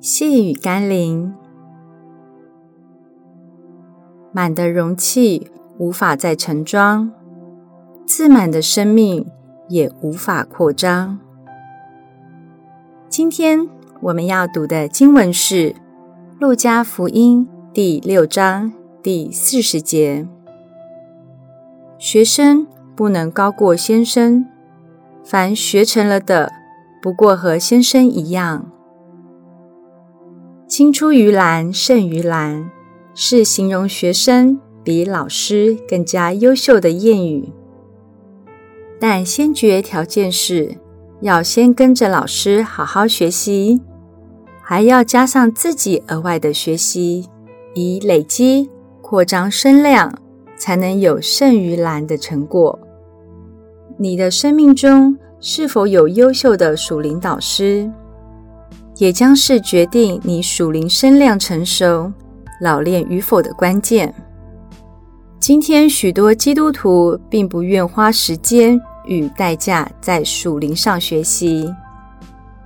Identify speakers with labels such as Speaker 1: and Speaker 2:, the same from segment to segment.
Speaker 1: 细雨甘霖，满的容器无法再盛装，自满的生命也无法扩张。今天我们要读的经文是《路加福音》第六章第四十节：“学生不能高过先生，凡学成了的，不过和先生一样。”青出于蓝胜于蓝，是形容学生比老师更加优秀的谚语。但先决条件是要先跟着老师好好学习，还要加上自己额外的学习，以累积扩张声量，才能有胜于蓝的成果。你的生命中是否有优秀的属灵导师？也将是决定你属灵身量成熟、老练与否的关键。今天许多基督徒并不愿花时间与代价在属灵上学习，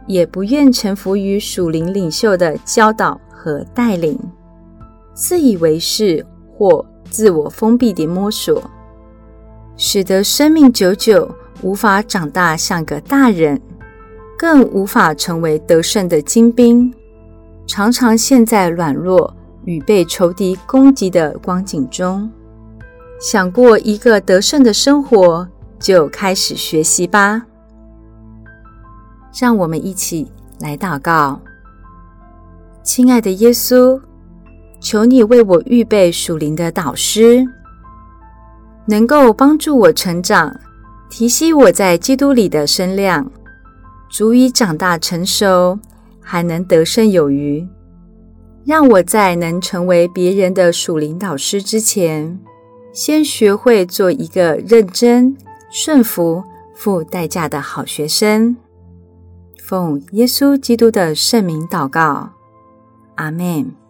Speaker 1: 也不愿臣服于属灵领袖的教导和带领，自以为是或自我封闭地摸索，使得生命久久无法长大像个大人。更无法成为得胜的精兵，常常陷在软弱与被仇敌攻击的光景中。想过一个得胜的生活，就开始学习吧。让我们一起来祷告：亲爱的耶稣，求你为我预备属灵的导师，能够帮助我成长，提携我在基督里的声量。足以长大成熟，还能得胜有余，让我在能成为别人的属灵导师之前，先学会做一个认真、顺服、付代价的好学生。奉耶稣基督的圣名祷告，阿门。